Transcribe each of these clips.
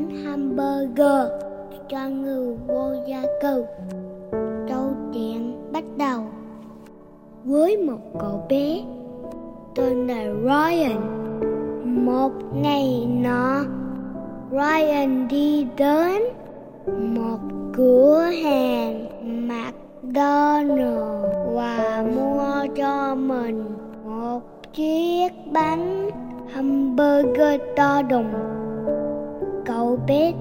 bánh hamburger cho người vô gia cư. Câu chuyện bắt đầu với một cậu bé tên là Ryan. Một ngày nọ, Ryan đi đến một cửa hàng McDonald và mua cho mình một chiếc bánh hamburger to đùng. Cậu bé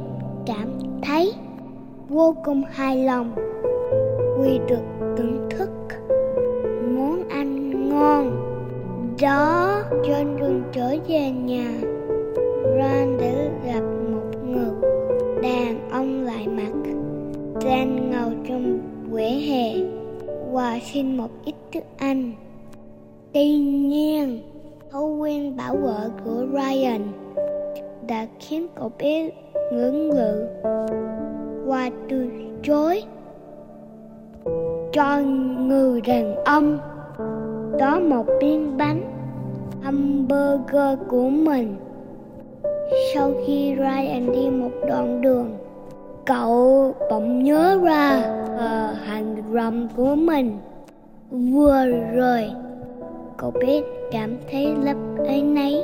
cảm thấy vô cùng hài lòng vì được thưởng thức món ăn ngon. Đó, trên đường trở về nhà, Ron đã gặp một người đàn ông lại mặt đang ngồi trong quẻ hè và xin một ít thức ăn. Tuy nhiên, thói quen bảo vợ của Ryan đã khiến cậu bé ngưỡng ngự và từ chối cho người đàn ông. Đó một miếng bánh hamburger của mình. Sau khi Ryan đi một đoạn đường cậu bỗng nhớ ra uh, hành rầm của mình. Vừa rồi cậu bé cảm thấy lấp ấy. nấy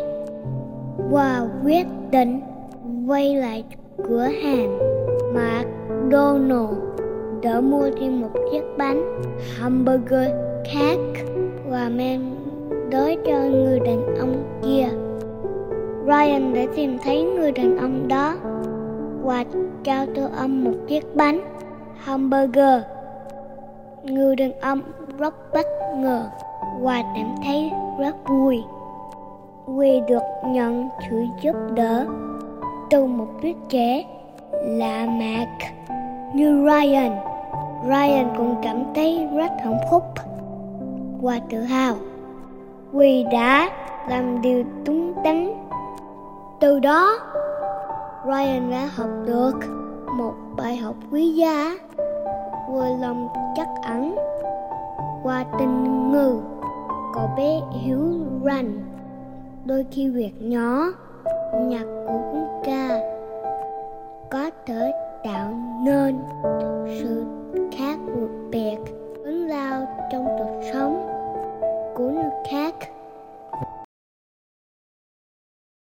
và quyết định quay lại cửa hàng McDonald để mua thêm một chiếc bánh hamburger khác và mang tới cho người đàn ông kia. Ryan đã tìm thấy người đàn ông đó và trao cho ông một chiếc bánh hamburger. Người đàn ông rất bất ngờ và cảm thấy rất vui Quy được nhận sự giúp đỡ từ một đứa trẻ lạ Mac như Ryan. Ryan cũng cảm thấy rất hạnh phúc và tự hào vì đã làm điều đúng đắn. Từ đó, Ryan đã học được một bài học quý giá vừa lòng chắc ẩn qua tình ngừ cậu bé hiểu rằng đôi khi việc nhỏ nhạc của cũng ca có thể tạo nên sự khác biệt lớn lao trong cuộc sống.